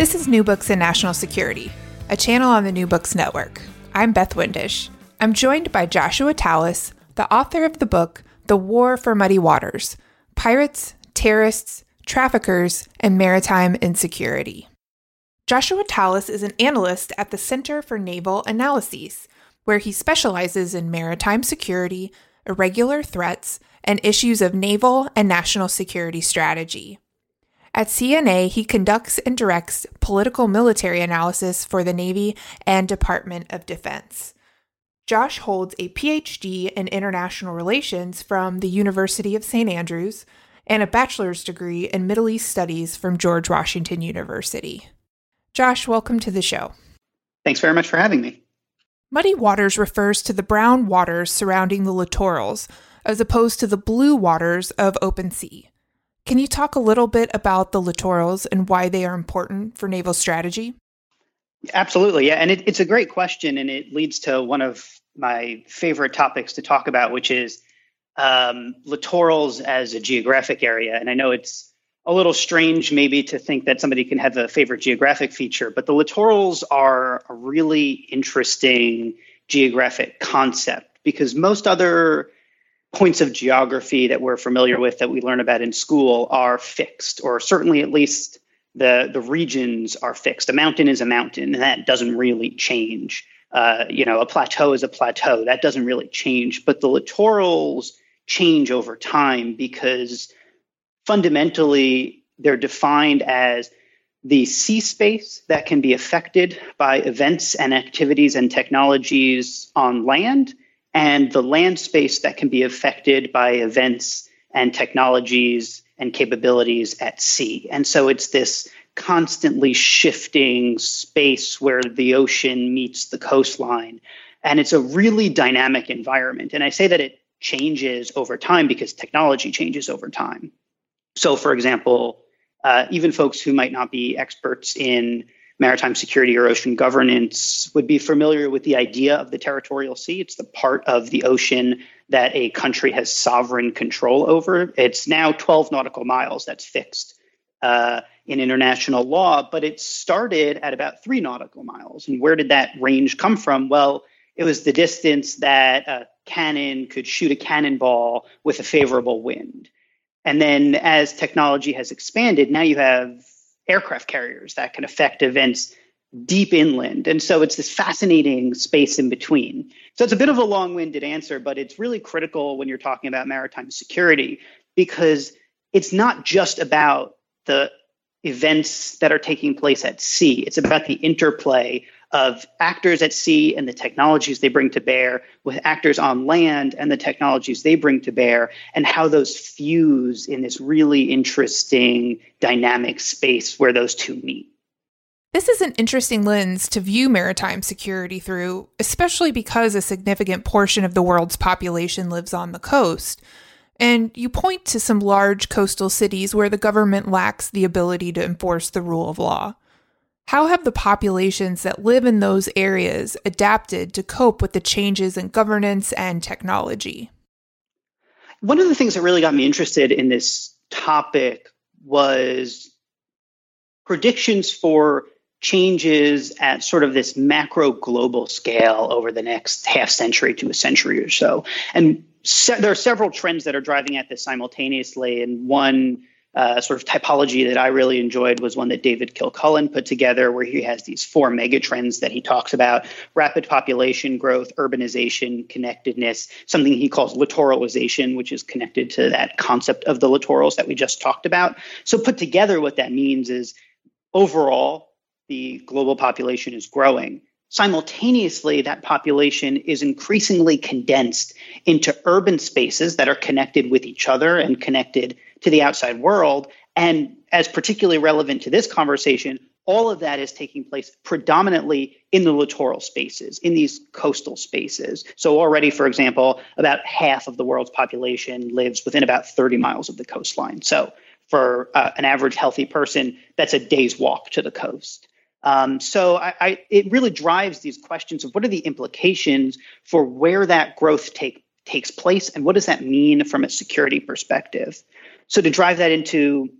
This is New Books in National Security, a channel on the New Books Network. I'm Beth Windisch. I'm joined by Joshua Tallis, the author of the book The War for Muddy Waters Pirates, Terrorists, Traffickers, and Maritime Insecurity. Joshua Tallis is an analyst at the Center for Naval Analyses, where he specializes in maritime security, irregular threats, and issues of naval and national security strategy. At CNA, he conducts and directs political military analysis for the Navy and Department of Defense. Josh holds a PhD in international relations from the University of St. Andrews and a bachelor's degree in Middle East Studies from George Washington University. Josh, welcome to the show. Thanks very much for having me. Muddy waters refers to the brown waters surrounding the littorals, as opposed to the blue waters of open sea. Can you talk a little bit about the littorals and why they are important for naval strategy? Absolutely. Yeah. And it, it's a great question. And it leads to one of my favorite topics to talk about, which is um, littorals as a geographic area. And I know it's a little strange maybe to think that somebody can have a favorite geographic feature, but the littorals are a really interesting geographic concept because most other points of geography that we're familiar with that we learn about in school are fixed, or certainly at least the the regions are fixed. A mountain is a mountain, and that doesn't really change. Uh, you know, a plateau is a plateau. That doesn't really change. But the littorals change over time because fundamentally they're defined as the sea space that can be affected by events and activities and technologies on land and the land space that can be affected by events and technologies and capabilities at sea. And so it's this constantly shifting space where the ocean meets the coastline. And it's a really dynamic environment. And I say that it changes over time because technology changes over time. So, for example, uh, even folks who might not be experts in maritime security or ocean governance would be familiar with the idea of the territorial sea. It's the part of the ocean that a country has sovereign control over. It's now 12 nautical miles that's fixed uh, in international law, but it started at about three nautical miles. And where did that range come from? Well, it was the distance that a cannon could shoot a cannonball with a favorable wind. And then as technology has expanded, now you have aircraft carriers that can affect events deep inland. And so it's this fascinating space in between. So it's a bit of a long winded answer, but it's really critical when you're talking about maritime security because it's not just about the events that are taking place at sea, it's about the interplay of actors at sea and the technologies they bring to bear with actors on land and the technologies they bring to bear and how those fuse in this really interesting dynamic space where those two meet. This is an interesting lens to view maritime security through, especially because a significant portion of the world's population lives on the coast. And you point to some large coastal cities where the government lacks the ability to enforce the rule of law. How have the populations that live in those areas adapted to cope with the changes in governance and technology? One of the things that really got me interested in this topic was predictions for changes at sort of this macro global scale over the next half century to a century or so. And se- there are several trends that are driving at this simultaneously. And one uh, sort of typology that I really enjoyed was one that David Kilcullen put together, where he has these four megatrends that he talks about rapid population growth, urbanization, connectedness, something he calls littoralization, which is connected to that concept of the littorals that we just talked about. So, put together, what that means is overall, the global population is growing. Simultaneously, that population is increasingly condensed into urban spaces that are connected with each other and connected to the outside world. And as particularly relevant to this conversation, all of that is taking place predominantly in the littoral spaces, in these coastal spaces. So, already, for example, about half of the world's population lives within about 30 miles of the coastline. So, for uh, an average healthy person, that's a day's walk to the coast. Um, so I, I, it really drives these questions of what are the implications for where that growth take, takes place and what does that mean from a security perspective. So to drive that into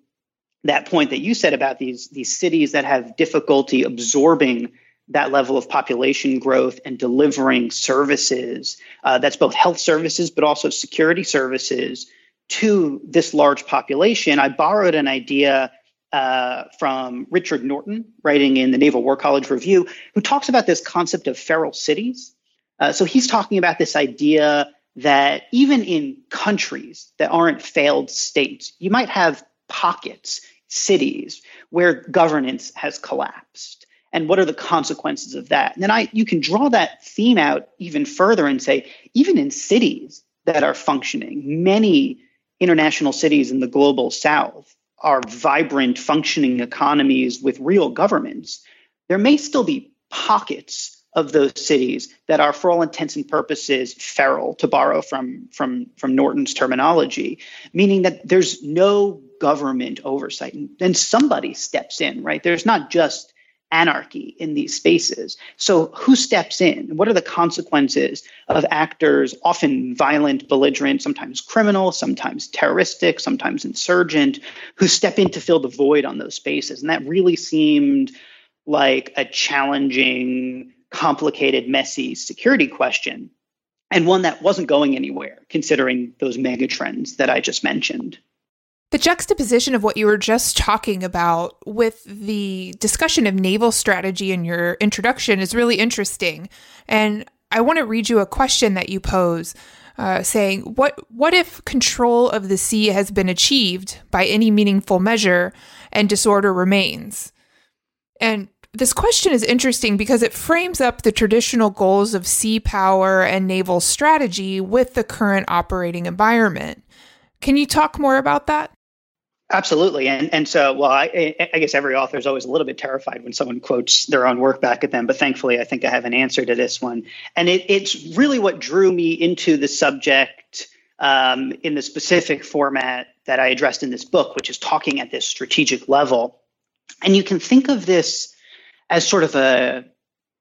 that point that you said about these these cities that have difficulty absorbing that level of population growth and delivering services uh, that's both health services but also security services to this large population i borrowed an idea uh, from Richard Norton, writing in the Naval War College Review, who talks about this concept of feral cities. Uh, so he's talking about this idea that even in countries that aren't failed states, you might have pockets, cities, where governance has collapsed. And what are the consequences of that? And then I, you can draw that theme out even further and say, even in cities that are functioning, many international cities in the global south are vibrant, functioning economies with real governments, there may still be pockets of those cities that are, for all intents and purposes, feral, to borrow from, from, from Norton's terminology, meaning that there's no government oversight. And then somebody steps in, right? There's not just anarchy in these spaces. So, who steps in? What are the consequences of actors, often violent, belligerent, sometimes criminal, sometimes terroristic, sometimes insurgent, who step in to fill the void on those spaces? And that really seemed like a challenging, complicated, messy security question, and one that wasn't going anywhere, considering those mega trends that I just mentioned. The juxtaposition of what you were just talking about with the discussion of naval strategy in your introduction is really interesting. And I want to read you a question that you pose. Uh, saying what what if control of the sea has been achieved by any meaningful measure and disorder remains and this question is interesting because it frames up the traditional goals of sea power and naval strategy with the current operating environment can you talk more about that Absolutely, and and so well, I, I guess every author is always a little bit terrified when someone quotes their own work back at them. But thankfully, I think I have an answer to this one, and it, it's really what drew me into the subject um, in the specific format that I addressed in this book, which is talking at this strategic level. And you can think of this as sort of a,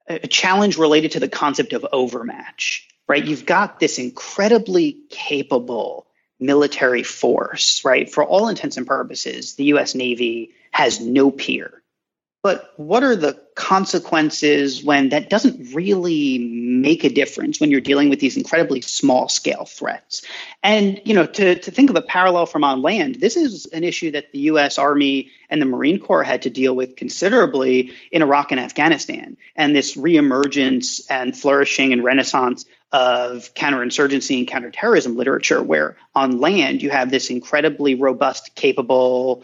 a challenge related to the concept of overmatch, right? You've got this incredibly capable military force, right? For all intents and purposes, the US Navy has no peer. But what are the consequences when that doesn't really make a difference when you're dealing with these incredibly small scale threats? And, you know, to, to think of a parallel from on land, this is an issue that the US Army and the Marine Corps had to deal with considerably in Iraq and Afghanistan. And this reemergence and flourishing and renaissance of counterinsurgency and counterterrorism literature, where on land you have this incredibly robust, capable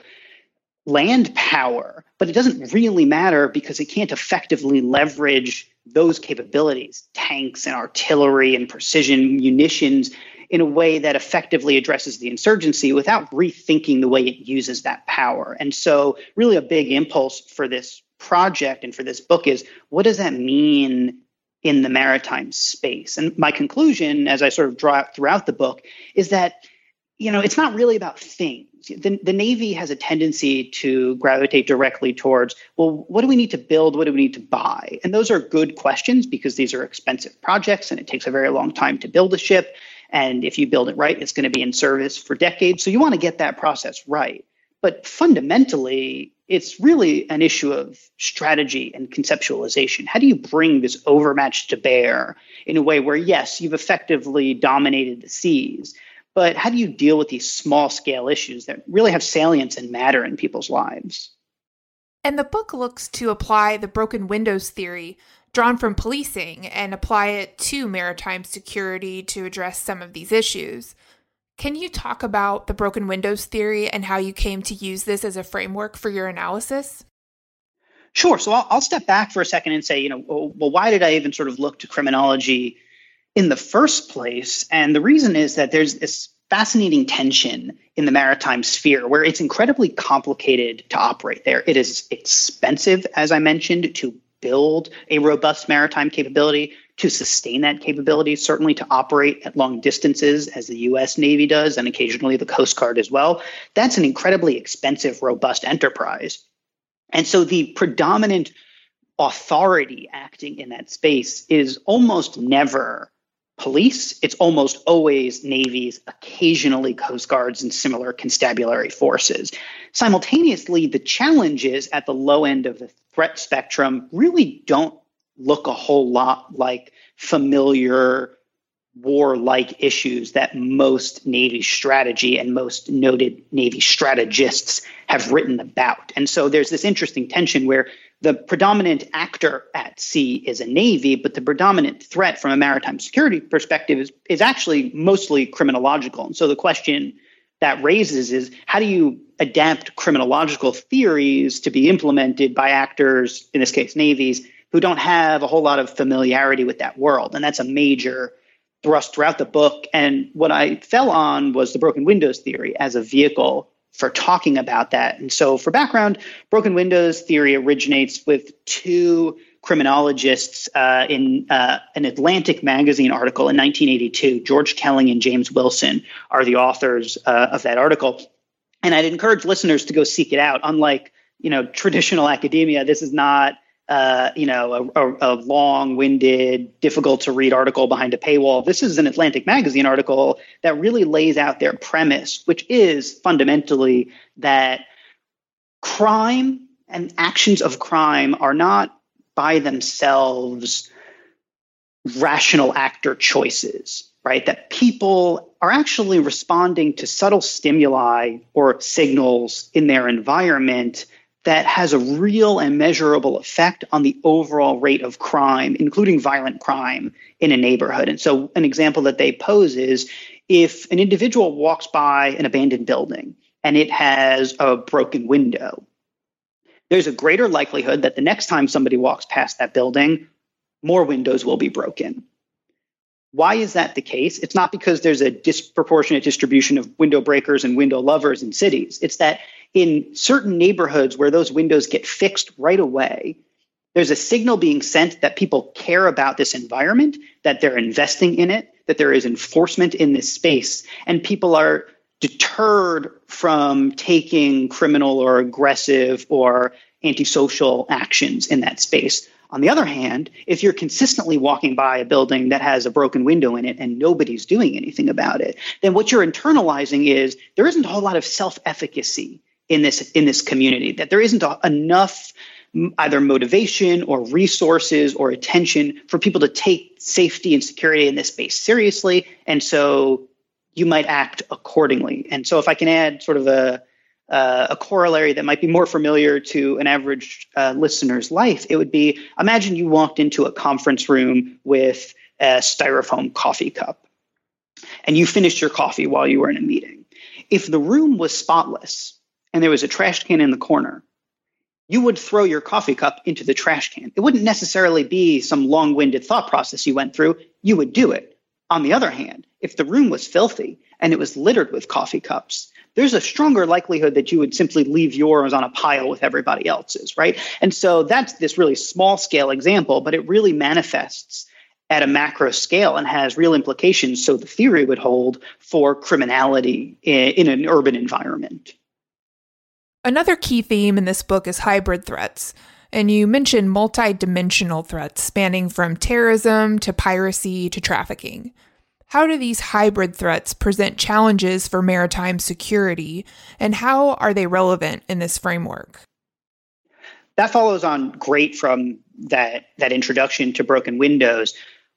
land power, but it doesn't really matter because it can't effectively leverage those capabilities, tanks and artillery and precision munitions, in a way that effectively addresses the insurgency without rethinking the way it uses that power. And so, really, a big impulse for this project and for this book is what does that mean in the maritime space. And my conclusion, as I sort of draw out throughout the book, is that you know, it's not really about things. The, the Navy has a tendency to gravitate directly towards, well, what do we need to build? What do we need to buy? And those are good questions because these are expensive projects and it takes a very long time to build a ship. And if you build it right, it's going to be in service for decades. So you want to get that process right. But fundamentally, it's really an issue of strategy and conceptualization. How do you bring this overmatch to bear in a way where, yes, you've effectively dominated the seas, but how do you deal with these small scale issues that really have salience and matter in people's lives? And the book looks to apply the broken windows theory drawn from policing and apply it to maritime security to address some of these issues. Can you talk about the broken windows theory and how you came to use this as a framework for your analysis? Sure. So I'll, I'll step back for a second and say, you know, well, why did I even sort of look to criminology in the first place? And the reason is that there's this fascinating tension in the maritime sphere where it's incredibly complicated to operate there. It is expensive, as I mentioned, to build a robust maritime capability, to sustain that capability, certainly to operate at long distances, as the US Navy does, and occasionally the Coast Guard as well. That's an incredibly expensive, robust enterprise. And so the predominant authority acting in that space is almost never police. It's almost always navies, occasionally coast guards, and similar constabulary forces. Simultaneously, the challenges at the low end of the threat spectrum really don't look a whole lot like familiar war-like issues that most Navy strategy and most noted Navy strategists have written about. And so there's this interesting tension where the predominant actor at sea is a Navy, but the predominant threat from a maritime security perspective is, is actually mostly criminological. And so the question that raises is how do you adapt criminological theories to be implemented by actors, in this case, navies, who don't have a whole lot of familiarity with that world? And that's a major thrust throughout the book. And what I fell on was the broken windows theory as a vehicle for talking about that. And so, for background, broken windows theory originates with two criminologists uh, in uh, an Atlantic magazine article in 1982. George Kelling and James Wilson are the authors uh, of that article. And I'd encourage listeners to go seek it out. Unlike you know traditional academia, this is not uh, you know, a, a, a, long-winded, difficult-to-read article behind a paywall. This is an Atlantic Magazine article that really lays out their premise, which is fundamentally that crime and actions of crime are not by themselves rational actor choices, right? That people are actually responding to subtle stimuli or signals in their environment that has a real and measurable effect on the overall rate of crime, including violent crime in a neighborhood. And so, an example that they pose is if an individual walks by an abandoned building and it has a broken window, there's a greater likelihood that the next time somebody walks past that building, more windows will be broken. Why is that the case? It's not because there's a disproportionate distribution of window breakers and window lovers in cities. It's that in certain neighborhoods where those windows get fixed right away, there's a signal being sent that people care about this environment, that they're investing in it, that there is enforcement in this space, and people are deterred from taking criminal or aggressive or antisocial actions in that space. On the other hand, if you're consistently walking by a building that has a broken window in it and nobody's doing anything about it, then what you're internalizing is there isn't a whole lot of self efficacy in this in this community that there isn't a, enough either motivation or resources or attention for people to take safety and security in this space seriously. And so you might act accordingly. And so if i can add sort of a uh, a corollary that might be more familiar to an average uh, listener's life it would be imagine you walked into a conference room with a styrofoam coffee cup and you finished your coffee while you were in a meeting if the room was spotless and there was a trash can in the corner, you would throw your coffee cup into the trash can. It wouldn't necessarily be some long winded thought process you went through. You would do it. On the other hand, if the room was filthy and it was littered with coffee cups, there's a stronger likelihood that you would simply leave yours on a pile with everybody else's, right? And so that's this really small scale example, but it really manifests at a macro scale and has real implications. So the theory would hold for criminality in, in an urban environment. Another key theme in this book is hybrid threats. And you mentioned multi-dimensional threats spanning from terrorism to piracy to trafficking. How do these hybrid threats present challenges for maritime security, and how are they relevant in this framework? That follows on great from that, that introduction to broken windows.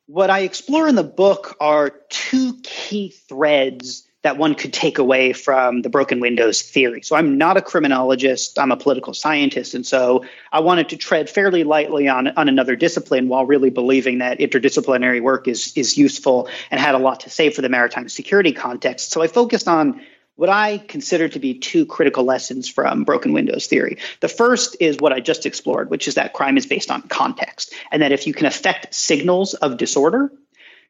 What I explore in the book are two key threads that one could take away from the broken windows theory. So I'm not a criminologist, I'm a political scientist. And so I wanted to tread fairly lightly on, on another discipline while really believing that interdisciplinary work is, is useful and had a lot to say for the maritime security context. So I focused on what I consider to be two critical lessons from broken windows theory. The first is what I just explored, which is that crime is based on context, and that if you can affect signals of disorder,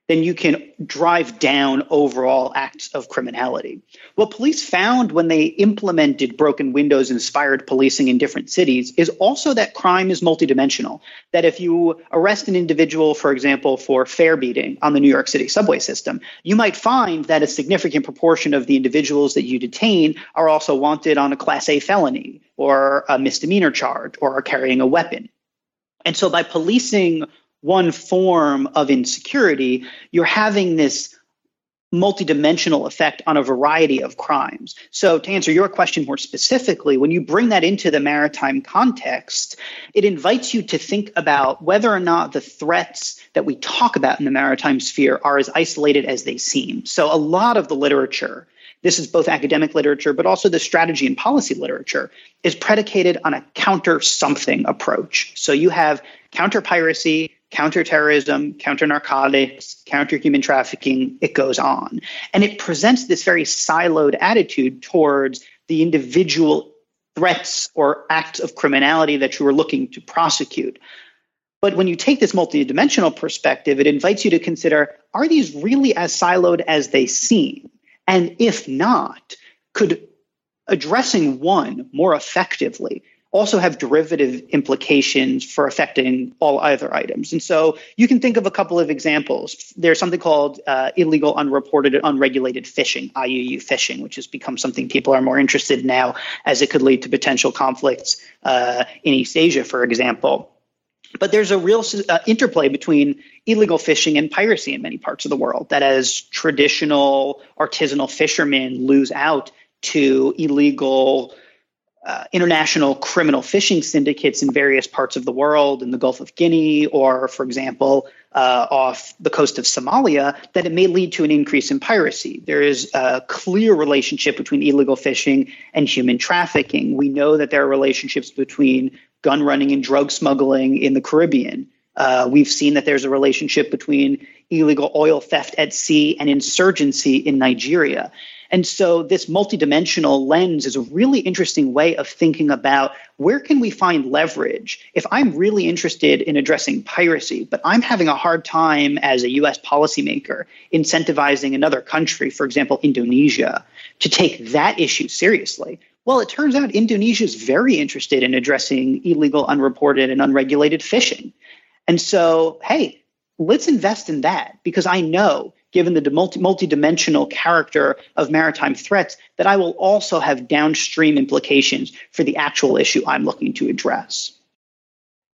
then you can drive down overall acts of criminality. What police found when they implemented broken windows inspired policing in different cities is also that crime is multidimensional. That if you arrest an individual, for example, for fare beating on the New York City subway system, you might find that a significant proportion of the individuals that you detain are also wanted on a Class A felony or a misdemeanor charge or are carrying a weapon. And so by policing one form of insecurity, you're having this multidimensional effect on a variety of crimes. So, to answer your question more specifically, when you bring that into the maritime context, it invites you to think about whether or not the threats that we talk about in the maritime sphere are as isolated as they seem. So, a lot of the literature this is both academic literature, but also the strategy and policy literature, is predicated on a counter something approach. So you have counter piracy, counterterrorism, counter narcotics, counter human trafficking, it goes on. And it presents this very siloed attitude towards the individual threats or acts of criminality that you are looking to prosecute. But when you take this multidimensional perspective, it invites you to consider are these really as siloed as they seem? And if not, could addressing one more effectively also have derivative implications for affecting all other items. And so you can think of a couple of examples. There's something called uh, illegal, unreported, unregulated fishing, IUU fishing, which has become something people are more interested in now as it could lead to potential conflicts uh, in East Asia, for example. But there's a real uh, interplay between illegal fishing and piracy in many parts of the world. That as traditional artisanal fishermen lose out to illegal uh, international criminal fishing syndicates in various parts of the world, in the Gulf of Guinea, or, for example, uh, off the coast of Somalia, that it may lead to an increase in piracy. There is a clear relationship between illegal fishing and human trafficking. We know that there are relationships between gun running and drug smuggling in the Caribbean. Uh, we've seen that there's a relationship between illegal oil theft at sea and insurgency in Nigeria. And so this multidimensional lens is a really interesting way of thinking about where can we find leverage if I'm really interested in addressing piracy, but I'm having a hard time as a US policymaker incentivizing another country, for example, Indonesia, to take that issue seriously. Well, it turns out Indonesia is very interested in addressing illegal, unreported, and unregulated fishing. And so, hey, let's invest in that because I know given the multi multidimensional character of maritime threats, that I will also have downstream implications for the actual issue I'm looking to address.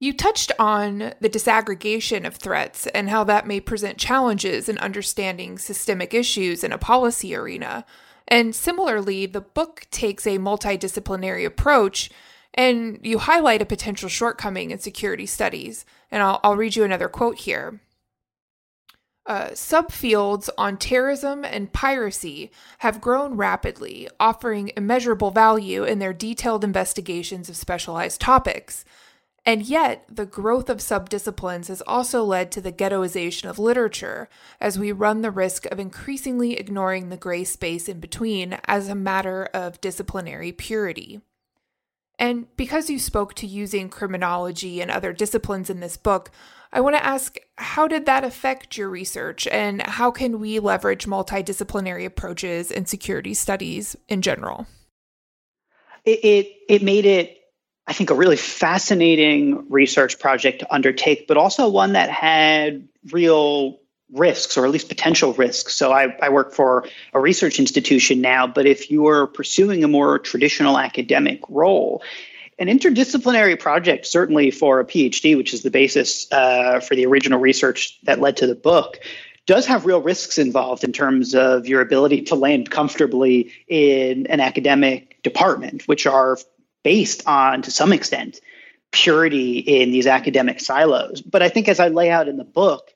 You touched on the disaggregation of threats and how that may present challenges in understanding systemic issues in a policy arena. And similarly, the book takes a multidisciplinary approach and you highlight a potential shortcoming in security studies. And I'll, I'll read you another quote here. Uh, subfields on terrorism and piracy have grown rapidly, offering immeasurable value in their detailed investigations of specialized topics. And yet, the growth of subdisciplines has also led to the ghettoization of literature, as we run the risk of increasingly ignoring the gray space in between as a matter of disciplinary purity. And because you spoke to using criminology and other disciplines in this book, I want to ask how did that affect your research and how can we leverage multidisciplinary approaches in security studies in general? It, it, it made it I think, a really fascinating research project to undertake, but also one that had real risks or at least potential risks. So I, I, work for a research institution now, but if you are pursuing a more traditional academic role, an interdisciplinary project, certainly for a PhD, which is the basis uh, for the original research that led to the book, does have real risks involved in terms of your ability to land comfortably in an academic department, which are based on, to some extent, purity in these academic silos. But I think, as I lay out in the book,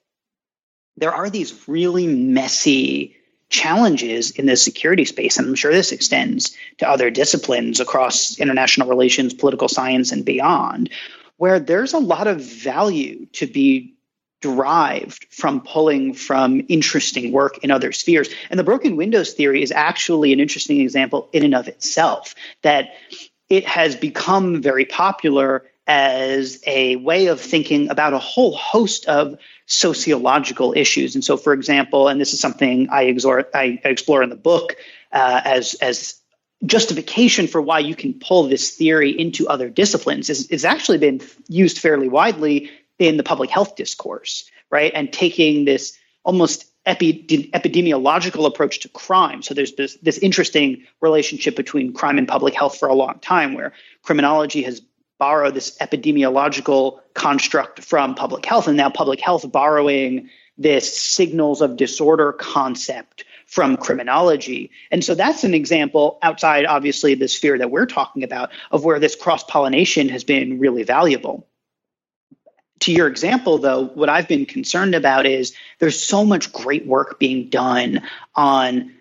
there are these really messy challenges in the security space. And I'm sure this extends to other disciplines across international relations, political science, and beyond, where there's a lot of value to be derived from pulling from interesting work in other spheres. And the broken windows theory is actually an interesting example in and of itself, that it has become very popular as a way of thinking about a whole host of sociological issues. And so, for example, and this is something I, exhort, I explore in the book uh, as as justification for why you can pull this theory into other disciplines is, is actually been used fairly widely in the public health discourse, right? And taking this almost epi- epidemiological approach to crime. So there's this, this interesting relationship between crime and public health for a long time, where criminology has borrow this epidemiological construct from public health, and now public health borrowing this signals of disorder concept from criminology. And so that's an example outside, obviously, the sphere that we're talking about of where this cross pollination has been really valuable. To your example, though, what I've been concerned about is there's so much great work being done on.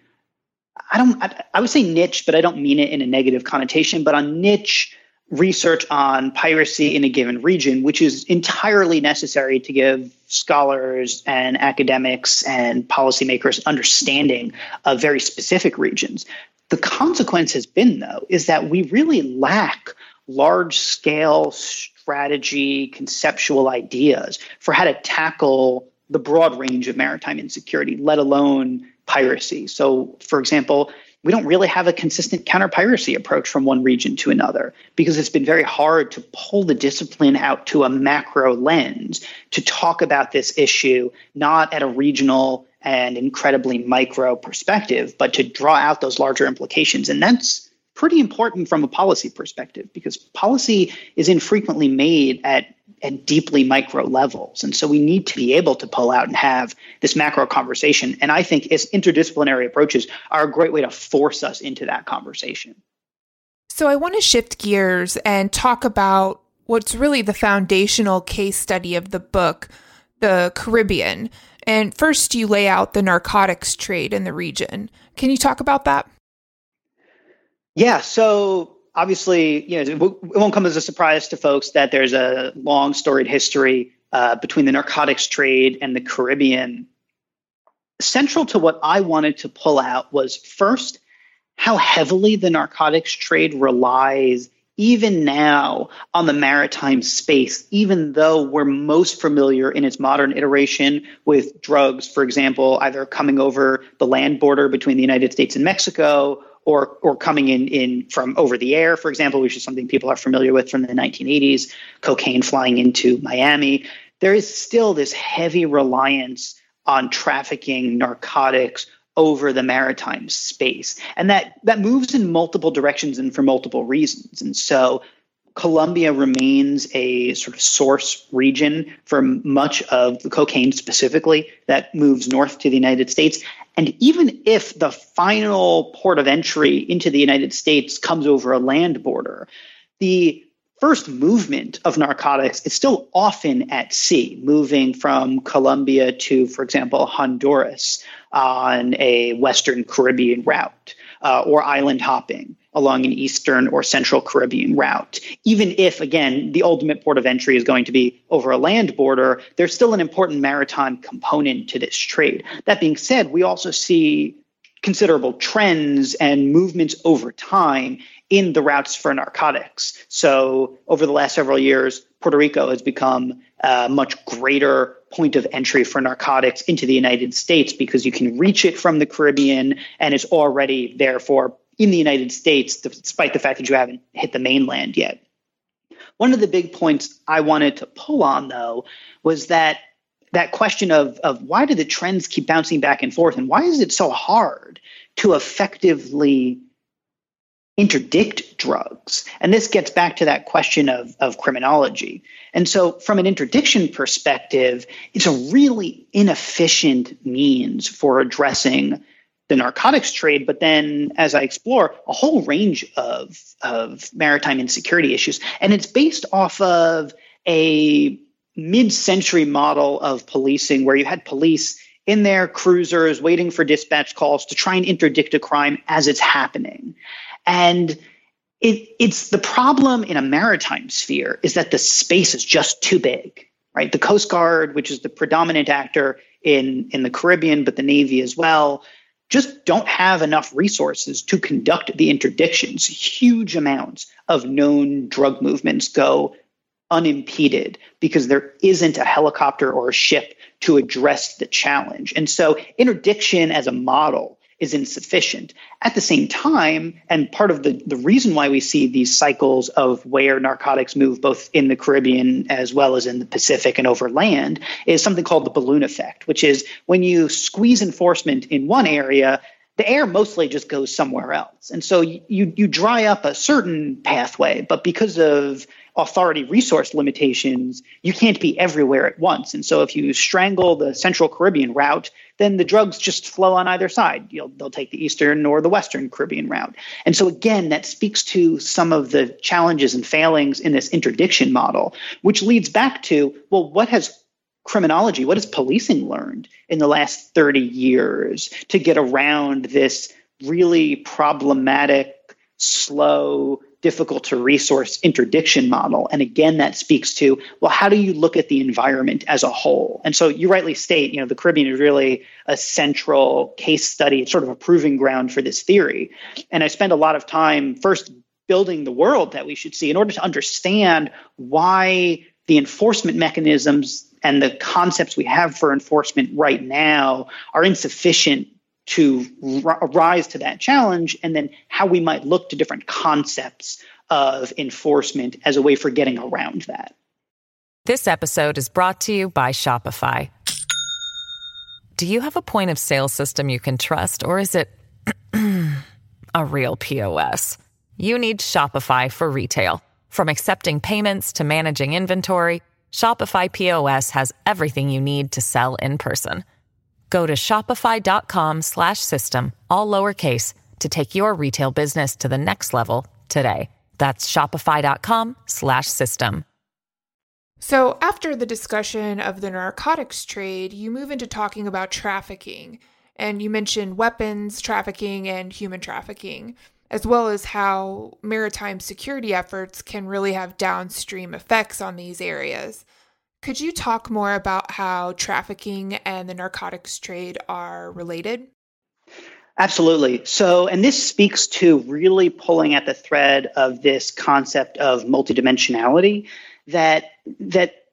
I don't. I, I would say niche, but I don't mean it in a negative connotation. But on niche research on piracy in a given region, which is entirely necessary to give scholars and academics and policymakers understanding of very specific regions. The consequence has been, though, is that we really lack large scale strategy, conceptual ideas for how to tackle the broad range of maritime insecurity, let alone piracy. So, for example, we don't really have a consistent counter piracy approach from one region to another because it's been very hard to pull the discipline out to a macro lens to talk about this issue, not at a regional and incredibly micro perspective, but to draw out those larger implications. And that's pretty important from a policy perspective because policy is infrequently made at at deeply micro levels. And so we need to be able to pull out and have this macro conversation. And I think as interdisciplinary approaches are a great way to force us into that conversation. So I want to shift gears and talk about what's really the foundational case study of the book, the Caribbean. And first, you lay out the narcotics trade in the region. Can you talk about that? Yeah. So obviously, you know, it won't come as a surprise to folks that there's a long storied history uh, between the narcotics trade and the Caribbean. Central to what I wanted to pull out was first how heavily the narcotics trade relies even now on the maritime space, even though we're most familiar in its modern iteration with drugs, for example, either coming over the land border between the United States and Mexico or or coming in in from over the air, for example, which is something people are familiar with from the 1980s, cocaine flying into Miami. There is still this heavy reliance on trafficking narcotics over the maritime space. And that that moves in multiple directions and for multiple reasons. And so Colombia remains a sort of source region for much of the cocaine specifically that moves north to the United States. And even if the final port of entry into the United States comes over a land border, the first movement of narcotics is still often at sea, moving from Colombia to, for example, Honduras on a Western Caribbean route uh, or island hopping along an Eastern or Central Caribbean route. Even if, again, the ultimate port of entry is going to be over a land border, there's still an important maritime component to this trade. That being said, we also see considerable trends and movements over time in the routes for narcotics. So, over the last several years, Puerto Rico has become a much greater point of entry for narcotics into the United States because you can reach it from the Caribbean and it's already therefore in the United States, despite the fact that you haven't hit the mainland yet. One of the big points I wanted to pull on, though, was that that question of, of why do the trends keep bouncing back and forth and why is it so hard to effectively interdict drugs. And this gets back to that question of, of criminology. And so, from an interdiction perspective, it's a really inefficient means for addressing the narcotics trade, but then as I explore a whole range of, of maritime insecurity issues. And it's based off of a mid century model of policing where you had police in their cruisers waiting for dispatch calls to try and interdict a crime as it's happening. And it, it's the problem in a maritime sphere is that the space is just too big, right? The Coast Guard, which is the predominant actor in, in the Caribbean, but the Navy as well, just don't have enough resources to conduct the interdictions. Huge amounts of known drug movements go unimpeded because there isn't a helicopter or a ship to address the challenge. And so interdiction as a model is insufficient. At the same time, and part of the, the reason why we see these cycles of where narcotics move both in the Caribbean as well as in the Pacific and over land is something called the balloon effect, which is when you squeeze enforcement in one area, the air mostly just goes somewhere else. And so you, you dry up a certain pathway, but because of authority resource limitations, you can't be everywhere at once. And so if you strangle the Central Caribbean route, then the drugs just flow on either side. You'll, they'll take the Eastern or the Western Caribbean route. And so again, that speaks to some of the challenges and failings in this interdiction model, which leads back to, well, what has criminology, what has policing learned in the last 30 years to get around this really problematic, slow, difficult to resource interdiction model. And again, that speaks to, well, how do you look at the environment as a whole? And so you rightly state, you know, the Caribbean is really a central case study, sort of a proving ground for this theory. And I spend a lot of time first building the world that we should see in order to understand why the enforcement mechanisms and the concepts we have for enforcement right now are insufficient to r- rise to that challenge, and then how we might look to different concepts of enforcement as a way for getting around that. This episode is brought to you by Shopify. Do you have a point of sale system you can trust, or is it a real POS? You need Shopify for retail. From accepting payments to managing inventory, Shopify POS has everything you need to sell in person. Go to shopify.com slash system, all lowercase, to take your retail business to the next level today. That's shopify.com slash system. So, after the discussion of the narcotics trade, you move into talking about trafficking. And you mentioned weapons trafficking and human trafficking, as well as how maritime security efforts can really have downstream effects on these areas. Could you talk more about how trafficking and the narcotics trade are related? Absolutely. So, and this speaks to really pulling at the thread of this concept of multidimensionality that that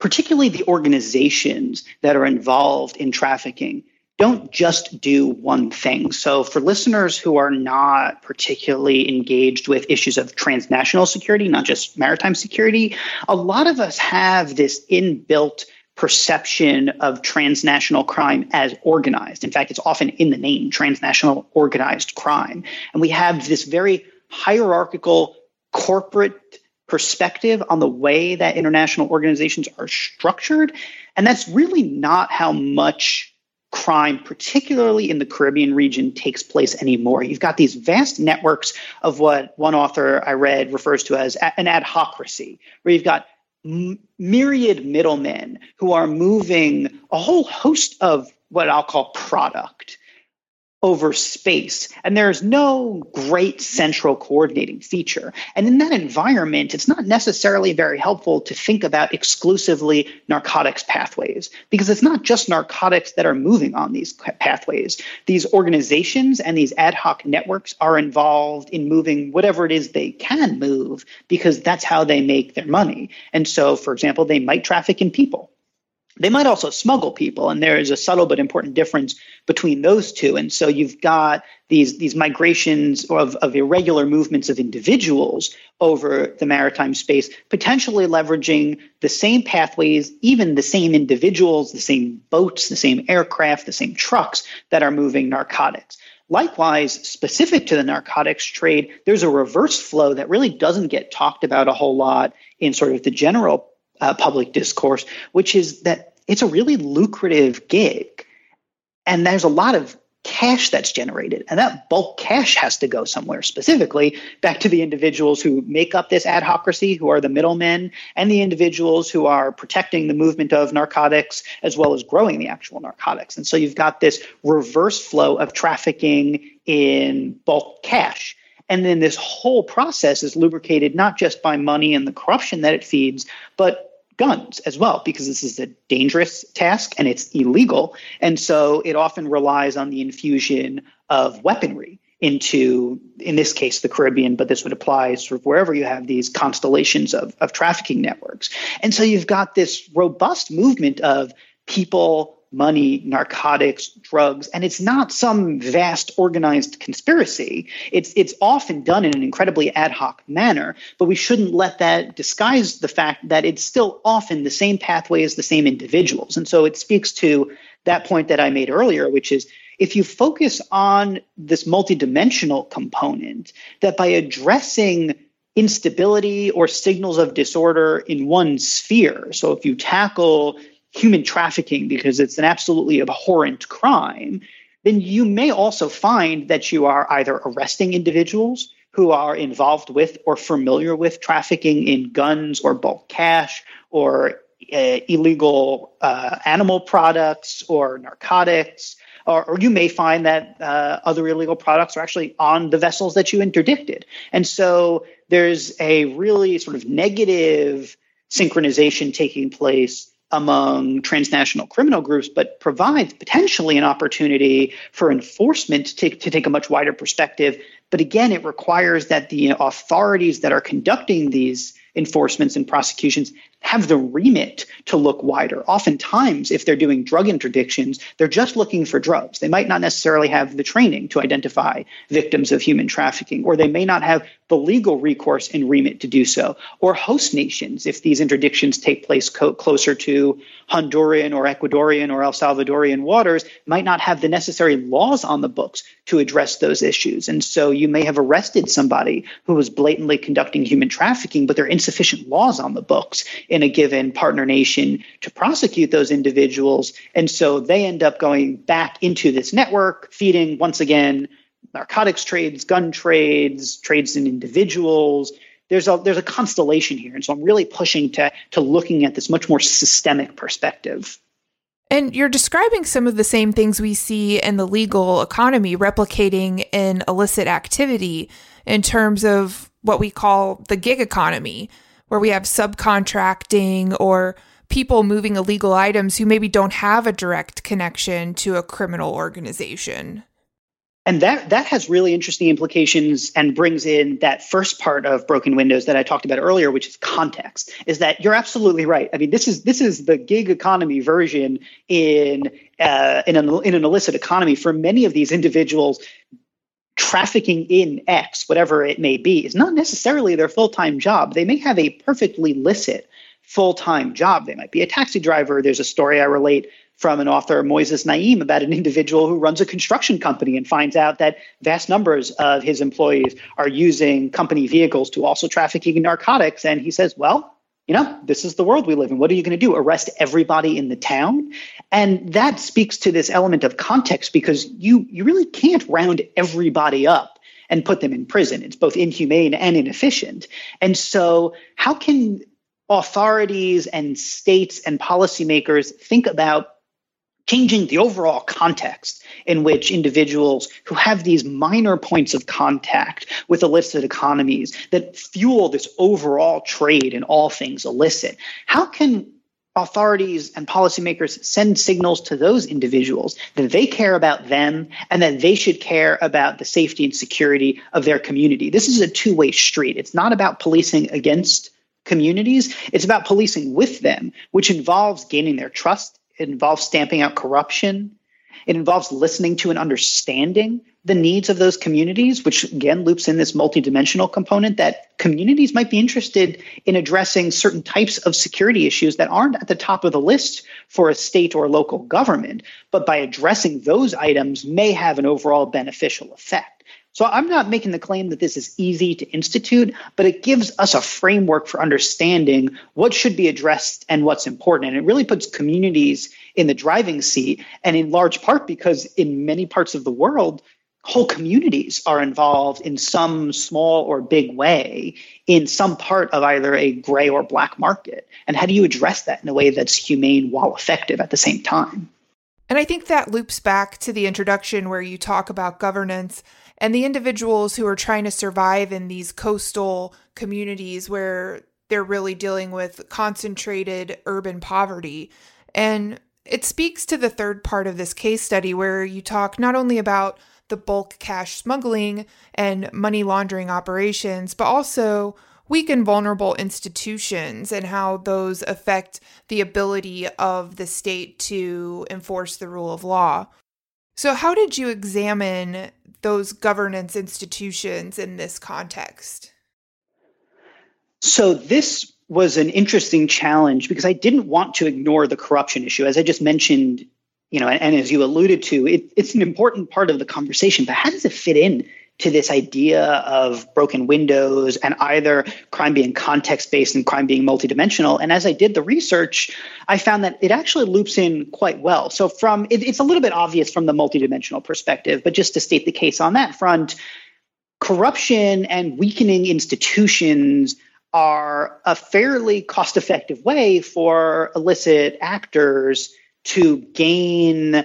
particularly the organizations that are involved in trafficking don't just do one thing. So, for listeners who are not particularly engaged with issues of transnational security, not just maritime security, a lot of us have this inbuilt perception of transnational crime as organized. In fact, it's often in the name transnational organized crime. And we have this very hierarchical corporate perspective on the way that international organizations are structured. And that's really not how much crime, particularly in the Caribbean region, takes place anymore. You've got these vast networks of what one author I read refers to as an adhocracy, where you've got myriad middlemen who are moving a whole host of what I'll call product over space. And there's no great central coordinating feature. And in that environment, it's not necessarily very helpful to think about exclusively narcotics pathways because it's not just narcotics that are moving on these pathways. These organizations and these ad hoc networks are involved in moving whatever it is they can move because that's how they make their money. And so, for example, they might traffic in people they might also smuggle people, and there is a subtle but important difference between those two. And so you've got these these migrations of, of irregular movements of individuals over the maritime space, potentially leveraging the same pathways, even the same individuals, the same boats, the same aircraft, the same trucks that are moving narcotics. Likewise, specific to the narcotics trade, there's a reverse flow that really doesn't get talked about a whole lot in sort of the general uh, public discourse, which is that it's a really lucrative gig. And there's a lot of cash that's generated. And that bulk cash has to go somewhere, specifically back to the individuals who make up this adhocracy, who are the middlemen, and the individuals who are protecting the movement of narcotics as well as growing the actual narcotics. And so you've got this reverse flow of trafficking in bulk cash. And then this whole process is lubricated not just by money and the corruption that it feeds, but guns as well, because this is a dangerous task and it's illegal. And so it often relies on the infusion of weaponry into, in this case, the Caribbean, but this would apply sort of wherever you have these constellations of, of trafficking networks. And so you've got this robust movement of people money, narcotics, drugs, and it's not some vast organized conspiracy. It's it's often done in an incredibly ad hoc manner, but we shouldn't let that disguise the fact that it's still often the same pathway as the same individuals. And so it speaks to that point that I made earlier, which is if you focus on this multidimensional component, that by addressing instability or signals of disorder in one sphere, so if you tackle human trafficking because it's an absolutely abhorrent crime, then you may also find that you are either arresting individuals who are involved with or familiar with trafficking in guns or bulk cash or uh, illegal uh, animal products or narcotics. Or, or, you may find that uh, other illegal products are actually on the vessels that you interdicted. And so there's a really sort of negative synchronization taking place among transnational criminal groups, but provides potentially an opportunity for enforcement to take, to take a much wider perspective. But again, it requires that the authorities that are conducting these enforcements and prosecutions have the remit to look wider. Oftentimes, if they're doing drug interdictions, they're just looking for drugs. They might not necessarily have the training to identify victims of human trafficking, or they may not have the legal recourse and remit to do so. Or host nations, if these interdictions take place co- closer to Honduran or Ecuadorian or El Salvadorian waters, might not have the necessary laws on the books to address those issues. And so you may have arrested somebody who was blatantly conducting human trafficking, but there are insufficient laws on the books in a given partner nation to prosecute those individuals. And so they end up going back into this network, feeding once again narcotics trades, gun trades, trades in individuals. There's a there's a constellation here. And so I'm really pushing to to looking at this much more systemic perspective. And you're describing some of the same things we see in the legal economy replicating in illicit activity in terms of what we call the gig economy, where we have subcontracting or people moving illegal items who maybe don't have a direct connection to a criminal organization. And that that has really interesting implications and brings in that first part of broken windows that I talked about earlier, which is context. Is that you're absolutely right. I mean, this is this is the gig economy version in uh, in an in an illicit economy for many of these individuals trafficking in X, whatever it may be, is not necessarily their full time job. They may have a perfectly licit full time job. They might be a taxi driver. There's a story I relate from an author, Moises Naim, about an individual who runs a construction company and finds out that vast numbers of his employees are using company vehicles to also trafficking in narcotics. And he says, well, you know, this is the world we live in. What are you going to do? Arrest everybody in the town? And that speaks to this element of context because you you really can't round everybody up and put them in prison. It's both inhumane and inefficient. And so, how can authorities and states and policymakers think about changing the overall context in which individuals who have these minor points of contact with illicit economies that fuel this overall trade in all things illicit, how can authorities and policymakers send signals to those individuals that they care about them and that they should care about the safety and security of their community. This is a two way street. It's not about policing against communities. It's about policing with them, which involves gaining their trust. It involves stamping out corruption. It involves listening to and understanding the needs of those communities, which again loops in this multidimensional component that communities might be interested in addressing certain types of security issues that aren't at the top of the list for a state or local government, but by addressing those items may have an overall beneficial effect. So I'm not making the claim that this is easy to institute, but it gives us a framework for understanding what should be addressed and what's important. And it really puts communities in the driving seat, and in large part because in many parts of the world, whole communities are involved in some small or big way in some part of either a gray or black market. And how do you address that in a way that's humane while effective at the same time? And I think that loops back to the introduction where you talk about governance and the individuals who are trying to survive in these coastal communities where they're really dealing with concentrated urban poverty. And it speaks to the third part of this case study where you talk not only about the bulk cash smuggling and money laundering operations, but also weak and vulnerable institutions and how those affect the ability of the state to enforce the rule of law. So, how did you examine those governance institutions in this context? So, this was an interesting challenge because I didn't want to ignore the corruption issue. As I just mentioned, you know, and, and as you alluded to, it, it's an important part of the conversation, but how does it fit in to this idea of broken windows and either crime being context based and crime being multidimensional. And as I did the research, I found that it actually loops in quite well. So, from it, it's a little bit obvious from the multidimensional perspective, but just to state the case on that front, corruption and weakening institutions are a fairly cost effective way for illicit actors to gain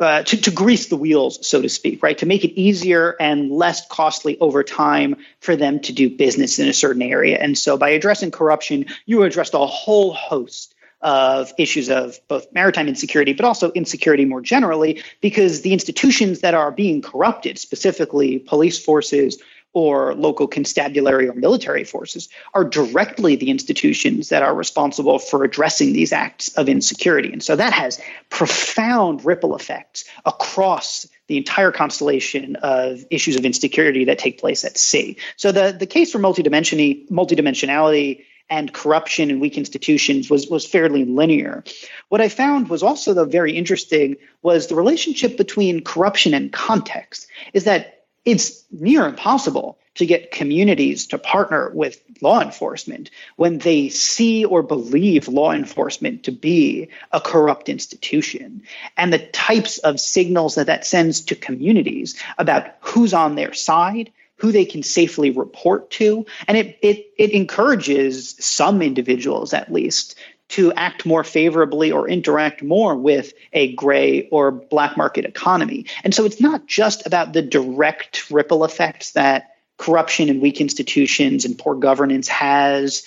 uh, to, to grease the wheels, so to speak, right? To make it easier and less costly over time for them to do business in a certain area. And so by addressing corruption, you addressed a whole host of issues of both maritime insecurity, but also insecurity more generally, because the institutions that are being corrupted, specifically police forces, or local constabulary or military forces are directly the institutions that are responsible for addressing these acts of insecurity. And so that has profound ripple effects across the entire constellation of issues of insecurity that take place at sea. So the, the case for multidimensionality and corruption and weak institutions was, was fairly linear. What I found was also though very interesting was the relationship between corruption and context is that it's near impossible to get communities to partner with law enforcement when they see or believe law enforcement to be a corrupt institution. And the types of signals that that sends to communities about who's on their side, who they can safely report to. And it, it, it encourages some individuals, at least, to act more favorably or interact more with a gray or black market economy. And so it's not just about the direct ripple effects that corruption and weak institutions and poor governance has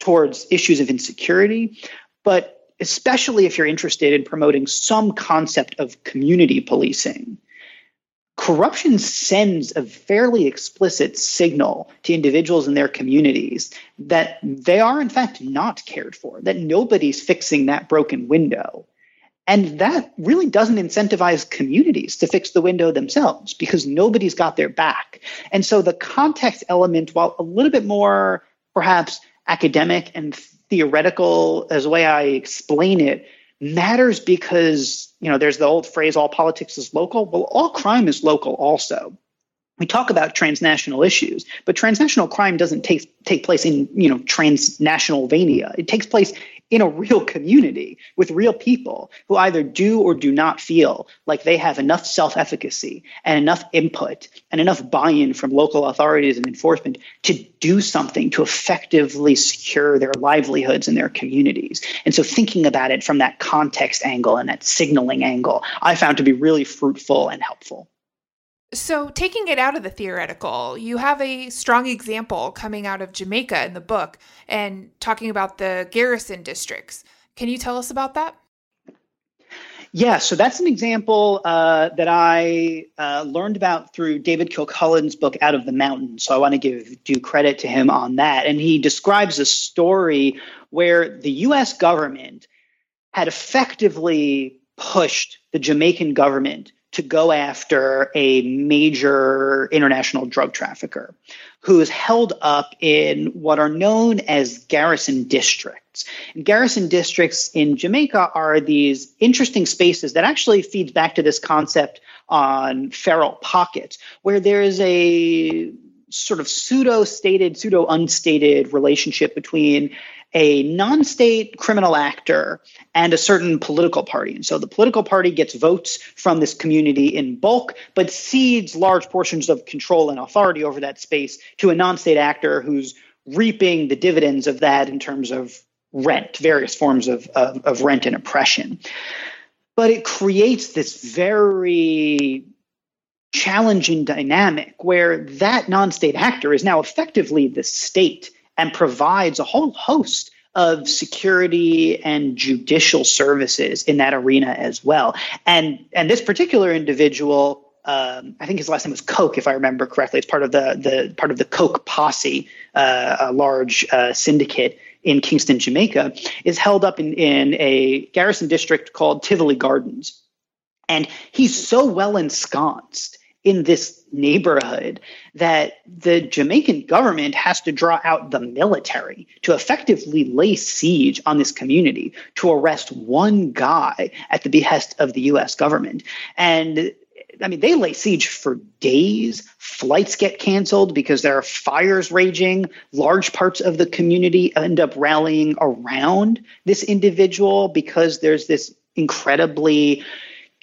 towards issues of insecurity, but especially if you're interested in promoting some concept of community policing corruption sends a fairly explicit signal to individuals in their communities that they are, in fact, not cared for, that nobody's fixing that broken window. And that really doesn't incentivize communities to fix the window themselves because nobody's got their back. And so the context element, while a little bit more perhaps academic and theoretical as the way I explain it, matters because you know there's the old phrase all politics is local. Well all crime is local also. We talk about transnational issues but transnational crime doesn't take take place in you know transnational vania. It takes place in a real community with real people who either do or do not feel like they have enough self efficacy and enough input and enough buy in from local authorities and enforcement to do something to effectively secure their livelihoods and their communities. And so, thinking about it from that context angle and that signaling angle, I found to be really fruitful and helpful. So, taking it out of the theoretical, you have a strong example coming out of Jamaica in the book and talking about the garrison districts. Can you tell us about that? Yeah, so that's an example uh, that I uh, learned about through David Kilcullen's book Out of the Mountain. So I want to give due credit to him on that. And he describes a story where the US government had effectively pushed the Jamaican government to go after a major international drug trafficker who is held up in what are known as garrison districts. And garrison districts in Jamaica are these interesting spaces that actually feeds back to this concept on feral pockets, where there is a sort of pseudo stated, pseudo unstated relationship between a non state criminal actor and a certain political party. And so the political party gets votes from this community in bulk, but cedes large portions of control and authority over that space to a non state actor who's reaping the dividends of that in terms of rent, various forms of, of, of rent and oppression. But it creates this very challenging dynamic where that non state actor is now effectively the state and provides a whole host of security and judicial services in that arena as well. And and this particular individual, um, I think his last name was Coke, if I remember correctly. It's part of the the part of the Coke posse, uh, a large uh, syndicate in Kingston, Jamaica, is held up in, in a garrison district called Tivoli Gardens. And he's so well ensconced in this neighborhood that the Jamaican government has to draw out the military to effectively lay siege on this community to arrest one guy at the behest of the US government. And I mean, they lay siege for days. Flights get canceled because there are fires raging. Large parts of the community end up rallying around this individual because there's this incredibly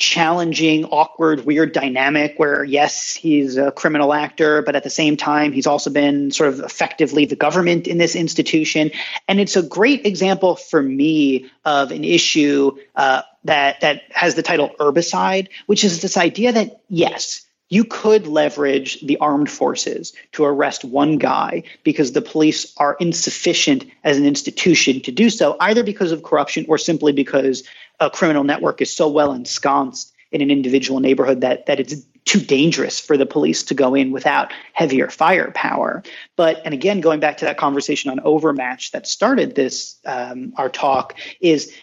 challenging, awkward, weird dynamic where, yes, he's a criminal actor, but at the same time, he's also been sort of effectively the government in this institution. And it's a great example for me of an issue uh, that that has the title herbicide, which is this idea that yes, you could leverage the armed forces to arrest one guy because the police are insufficient as an institution to do so, either because of corruption or simply because a criminal network is so well ensconced in an individual neighborhood that that it's too dangerous for the police to go in without heavier firepower. But and again, going back to that conversation on overmatch that started this um, our talk is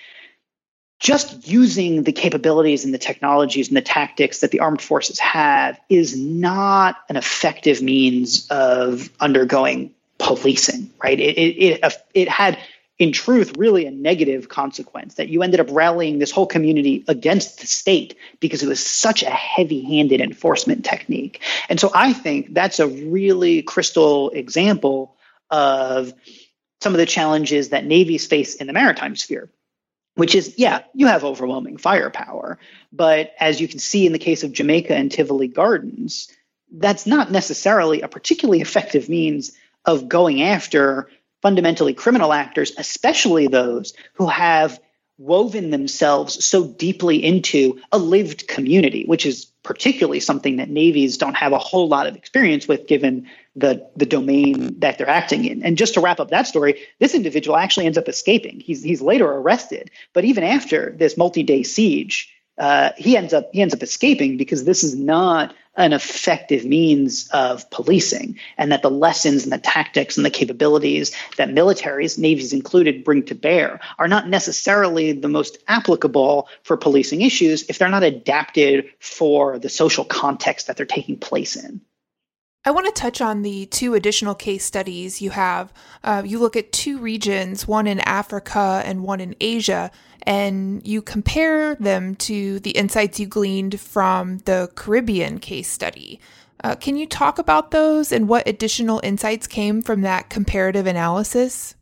just using the capabilities and the technologies and the tactics that the armed forces have is not an effective means of undergoing policing, right? It, it, it, it had, in truth, really a negative consequence that you ended up rallying this whole community against the state because it was such a heavy handed enforcement technique. And so I think that's a really crystal example of some of the challenges that navies face in the maritime sphere which is, yeah, you have overwhelming firepower. But as you can see in the case of Jamaica and Tivoli Gardens, that's not necessarily a particularly effective means of going after fundamentally criminal actors, especially those who have woven themselves so deeply into a lived community, which is particularly something that navies don't have a whole lot of experience with given the the domain that they're acting in. And just to wrap up that story, this individual actually ends up escaping. He's he's later arrested, but even after this multi-day siege, uh, he ends up he ends up escaping because this is not an effective means of policing, and that the lessons and the tactics and the capabilities that militaries, navies included, bring to bear are not necessarily the most applicable for policing issues if they're not adapted for the social context that they're taking place in. I want to touch on the two additional case studies you have. Uh, you look at two regions, one in Africa and one in Asia, and you compare them to the insights you gleaned from the Caribbean case study. Uh, can you talk about those and what additional insights came from that comparative analysis?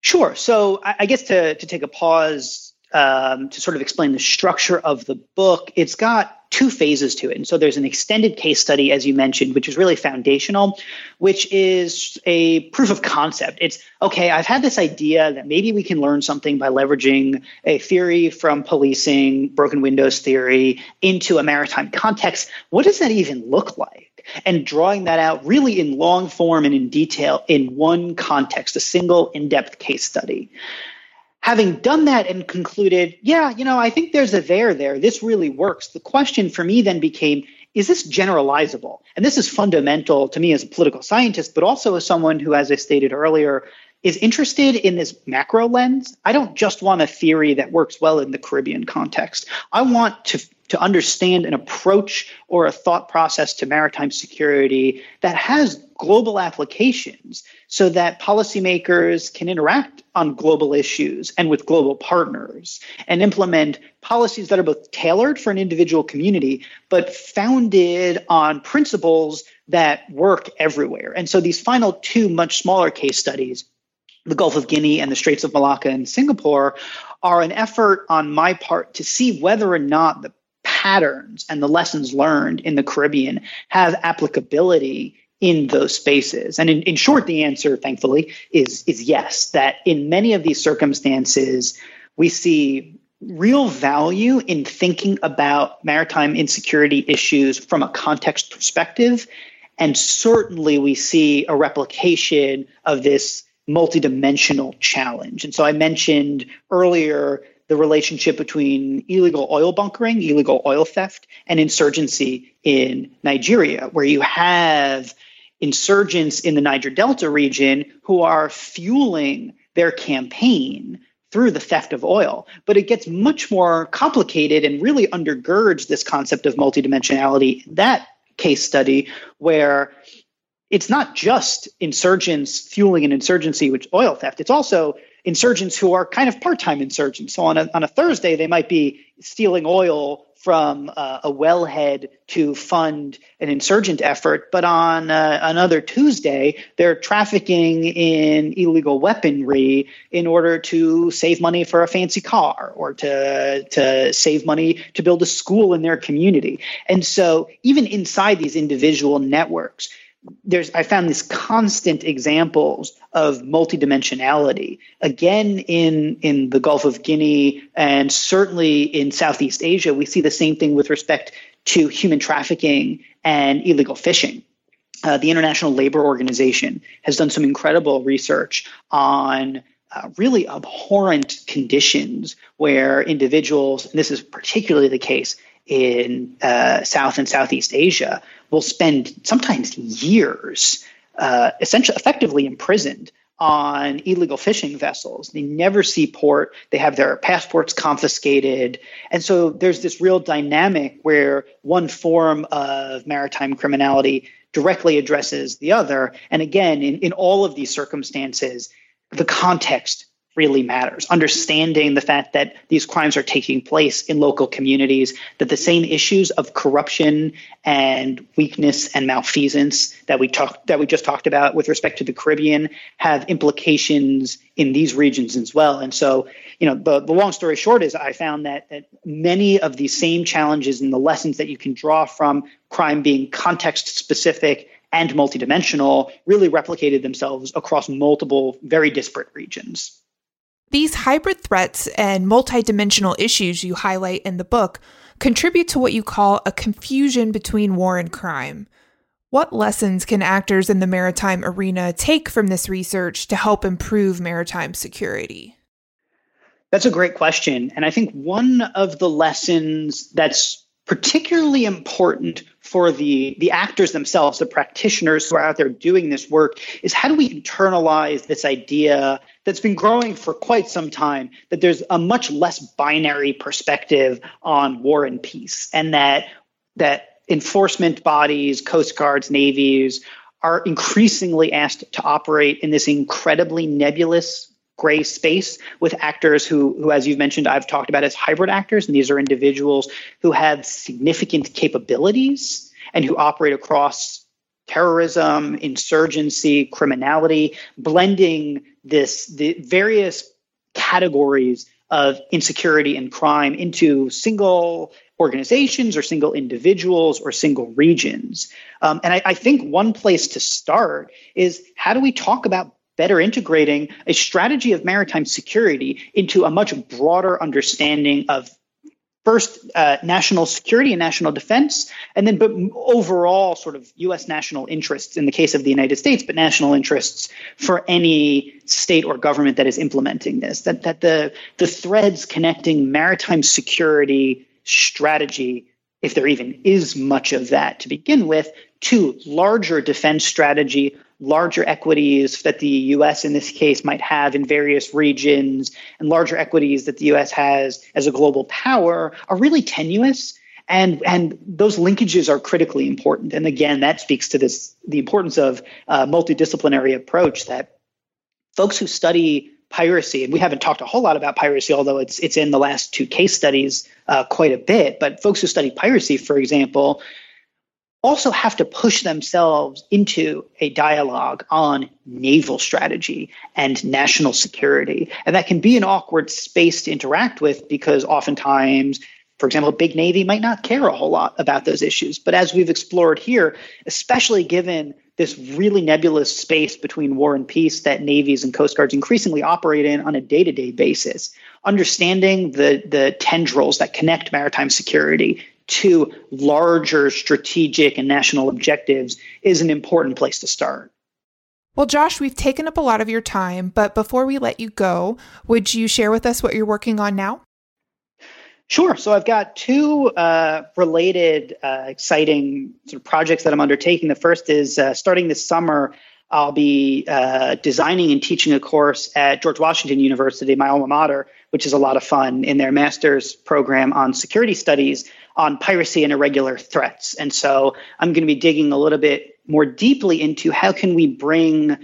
Sure. So, I, I guess to, to take a pause um, to sort of explain the structure of the book, it's got two phases to it. And so there's an extended case study, as you mentioned, which is really foundational, which is a proof of concept. It's okay, I've had this idea that maybe we can learn something by leveraging a theory from policing, broken windows theory, into a maritime context. What does that even look like? And drawing that out really in long form and in detail in one context, a single in depth case study. Having done that and concluded, yeah, you know, I think there's a there there. This really works. The question for me then became, is this generalizable? And this is fundamental to me as a political scientist, but also as someone who, as I stated earlier, is interested in this macro lens. I don't just want a theory that works well in the Caribbean context. I want to to understand an approach or a thought process to maritime security that has global applications so that policymakers can interact on global issues and with global partners and implement policies that are both tailored for an individual community but founded on principles that work everywhere. And so these final two much smaller case studies the Gulf of Guinea and the Straits of Malacca and Singapore are an effort on my part to see whether or not the patterns and the lessons learned in the Caribbean have applicability in those spaces? And in, in short, the answer, thankfully, is, is yes, that in many of these circumstances, we see real value in thinking about maritime insecurity issues from a context perspective. And certainly, we see a replication of this multidimensional challenge. And so I mentioned earlier the relationship between illegal oil bunkering, illegal oil theft, and insurgency in Nigeria, where you have insurgents in the Niger Delta region who are fueling their campaign through the theft of oil. But it gets much more complicated and really undergirds this concept of multidimensionality. That case study, where it's not just insurgents fueling an insurgency, which oil theft, it's also insurgents who are kind of part-time insurgents. So on a, on a Thursday, they might be stealing oil from uh, a wellhead to fund an insurgent effort, but on uh, another Tuesday, they're trafficking in illegal weaponry in order to save money for a fancy car or to to save money to build a school in their community. And so, even inside these individual networks, there's I found these constant examples of multidimensionality again in in the Gulf of Guinea and certainly in Southeast Asia we see the same thing with respect to human trafficking and illegal fishing. Uh, the International Labor Organization has done some incredible research on uh, really abhorrent conditions where individuals, and this is particularly the case in uh, South and Southeast Asia, will spend sometimes years uh, essentially effectively imprisoned on illegal fishing vessels. They never see port. They have their passports confiscated. And so there's this real dynamic where one form of maritime criminality directly addresses the other. And again, in, in all of these circumstances, the context really matters. Understanding the fact that these crimes are taking place in local communities, that the same issues of corruption and weakness and malfeasance that we talked that we just talked about with respect to the Caribbean have implications in these regions as well. And so, you know, the, the long story short is I found that that many of these same challenges and the lessons that you can draw from crime being context specific and multidimensional really replicated themselves across multiple very disparate regions. These hybrid threats and multidimensional issues you highlight in the book contribute to what you call a confusion between war and crime. What lessons can actors in the maritime arena take from this research to help improve maritime security? That's a great question. And I think one of the lessons that's particularly important for the, the actors themselves, the practitioners who are out there doing this work, is how do we internalize this idea that's been growing for quite some time that there's a much less binary perspective on war and peace, and that that enforcement bodies, coast guards, navies are increasingly asked to operate in this incredibly nebulous gray space with actors who, who, as you've mentioned, I've talked about as hybrid actors. And these are individuals who have significant capabilities and who operate across terrorism, insurgency, criminality, blending this the various categories of insecurity and crime into single organizations or single individuals or single regions. Um, and I, I think one place to start is how do we talk about better integrating a strategy of maritime security into a much broader understanding of first uh, national security and national defense, and then but overall sort of U.S. national interests in the case of the United States, but national interests for any state or government that is implementing this. That that the the threads connecting maritime security strategy, if there even is much of that to begin with, to larger defense strategy larger equities that the US in this case might have in various regions and larger equities that the US has as a global power are really tenuous and and those linkages are critically important. And again that speaks to this the importance of a multidisciplinary approach that folks who study piracy and we haven't talked a whole lot about piracy although it's it's in the last two case studies uh, quite a bit but folks who study piracy for example also have to push themselves into a dialogue on naval strategy and national security. And that can be an awkward space to interact with because oftentimes, for example, a big Navy might not care a whole lot about those issues. But as we've explored here, especially given this really nebulous space between war and peace that navies and coast guards increasingly operate in on a day-to-day basis understanding the the tendrils that connect maritime security to larger strategic and national objectives is an important place to start. Well, Josh, we've taken up a lot of your time, but before we let you go, would you share with us what you're working on now? Sure. So I've got two uh, related, uh, exciting sort of projects that I'm undertaking. The first is uh, starting this summer. I'll be uh, designing and teaching a course at George Washington University, my alma mater, which is a lot of fun in their master's program on security studies on piracy and irregular threats. And so I'm going to be digging a little bit more deeply into how can we bring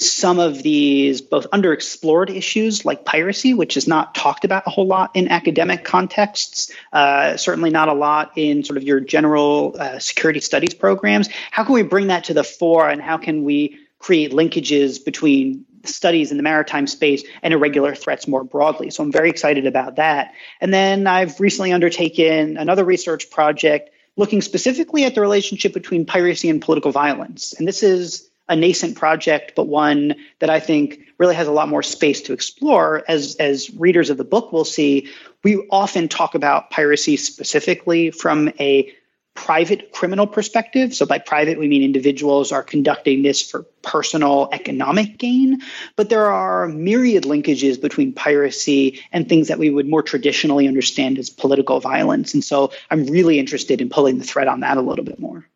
some of these both underexplored issues like piracy, which is not talked about a whole lot in academic contexts, uh, certainly not a lot in sort of your general uh, security studies programs. How can we bring that to the fore and how can we create linkages between studies in the maritime space and irregular threats more broadly. So I'm very excited about that. And then I've recently undertaken another research project looking specifically at the relationship between piracy and political violence. And this is a nascent project, but one that I think really has a lot more space to explore. As, as readers of the book will see, we often talk about piracy specifically from a private criminal perspective. So, by private, we mean individuals are conducting this for personal economic gain. But there are myriad linkages between piracy and things that we would more traditionally understand as political violence. And so, I'm really interested in pulling the thread on that a little bit more.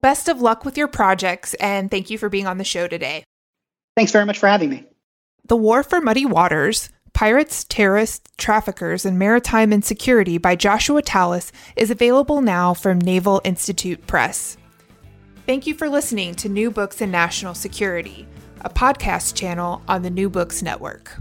Best of luck with your projects, and thank you for being on the show today. Thanks very much for having me. The War for Muddy Waters Pirates, Terrorists, Traffickers, and Maritime Insecurity by Joshua Tallis is available now from Naval Institute Press. Thank you for listening to New Books in National Security, a podcast channel on the New Books Network.